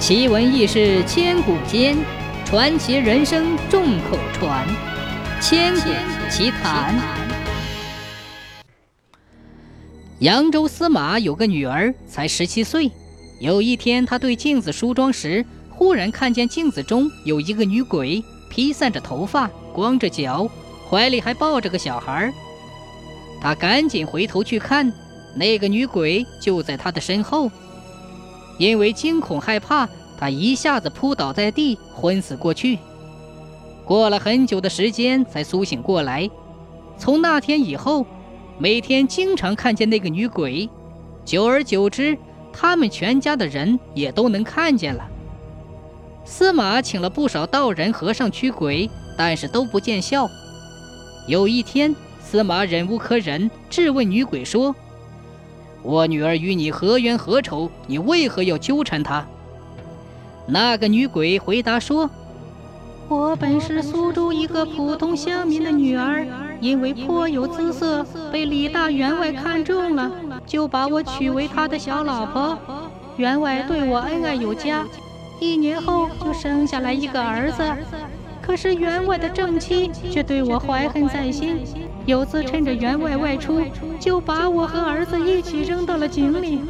奇闻异事千古间，传奇人生众口传。千古奇谈。扬州司马有个女儿，才十七岁。有一天，他对镜子梳妆时，忽然看见镜子中有一个女鬼，披散着头发，光着脚，怀里还抱着个小孩。他赶紧回头去看，那个女鬼就在他的身后。因为惊恐害怕，他一下子扑倒在地，昏死过去。过了很久的时间，才苏醒过来。从那天以后，每天经常看见那个女鬼。久而久之，他们全家的人也都能看见了。司马请了不少道人和尚驱鬼，但是都不见效。有一天，司马忍无可忍，质问女鬼说。我女儿与你何冤何仇？你为何要纠缠她？那个女鬼回答说：“我本是苏州一个普通乡民的女儿，因为颇有姿色，被李大员外看中了，就把我娶为他的小老婆。员外对我恩爱有加，一年后就生下来一个儿子。可是员外的正妻却对我怀恨在心。”有次趁着员外外出，就把我和儿子一起扔到了井里，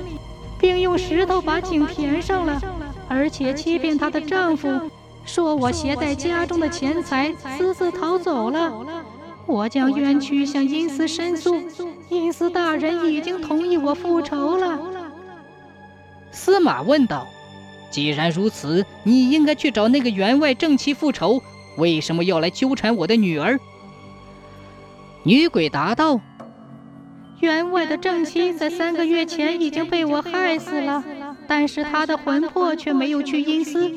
并用石头把井填上了，而且欺骗她的丈夫，说我携带家中的钱财私自逃走了。我将冤屈向阴司申诉，阴司大人已经同意我复仇了。司马问道：“既然如此，你应该去找那个员外正妻复仇，为什么要来纠缠我的女儿？”女鬼答道：“员外的正妻在三个月前已经被我害死了，但是她的魂魄却没有去阴司。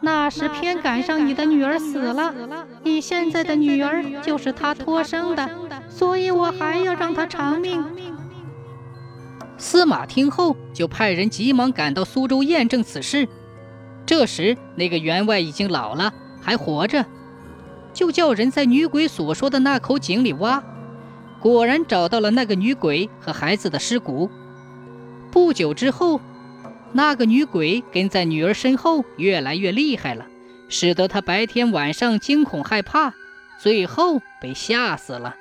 那时偏赶上你的女儿死了，你现在的女儿就是她托生的，所以我还要让她偿命。”司马听后就派人急忙赶到苏州验证此事。这时那个员外已经老了，还活着。就叫人在女鬼所说的那口井里挖，果然找到了那个女鬼和孩子的尸骨。不久之后，那个女鬼跟在女儿身后越来越厉害了，使得她白天晚上惊恐害怕，最后被吓死了。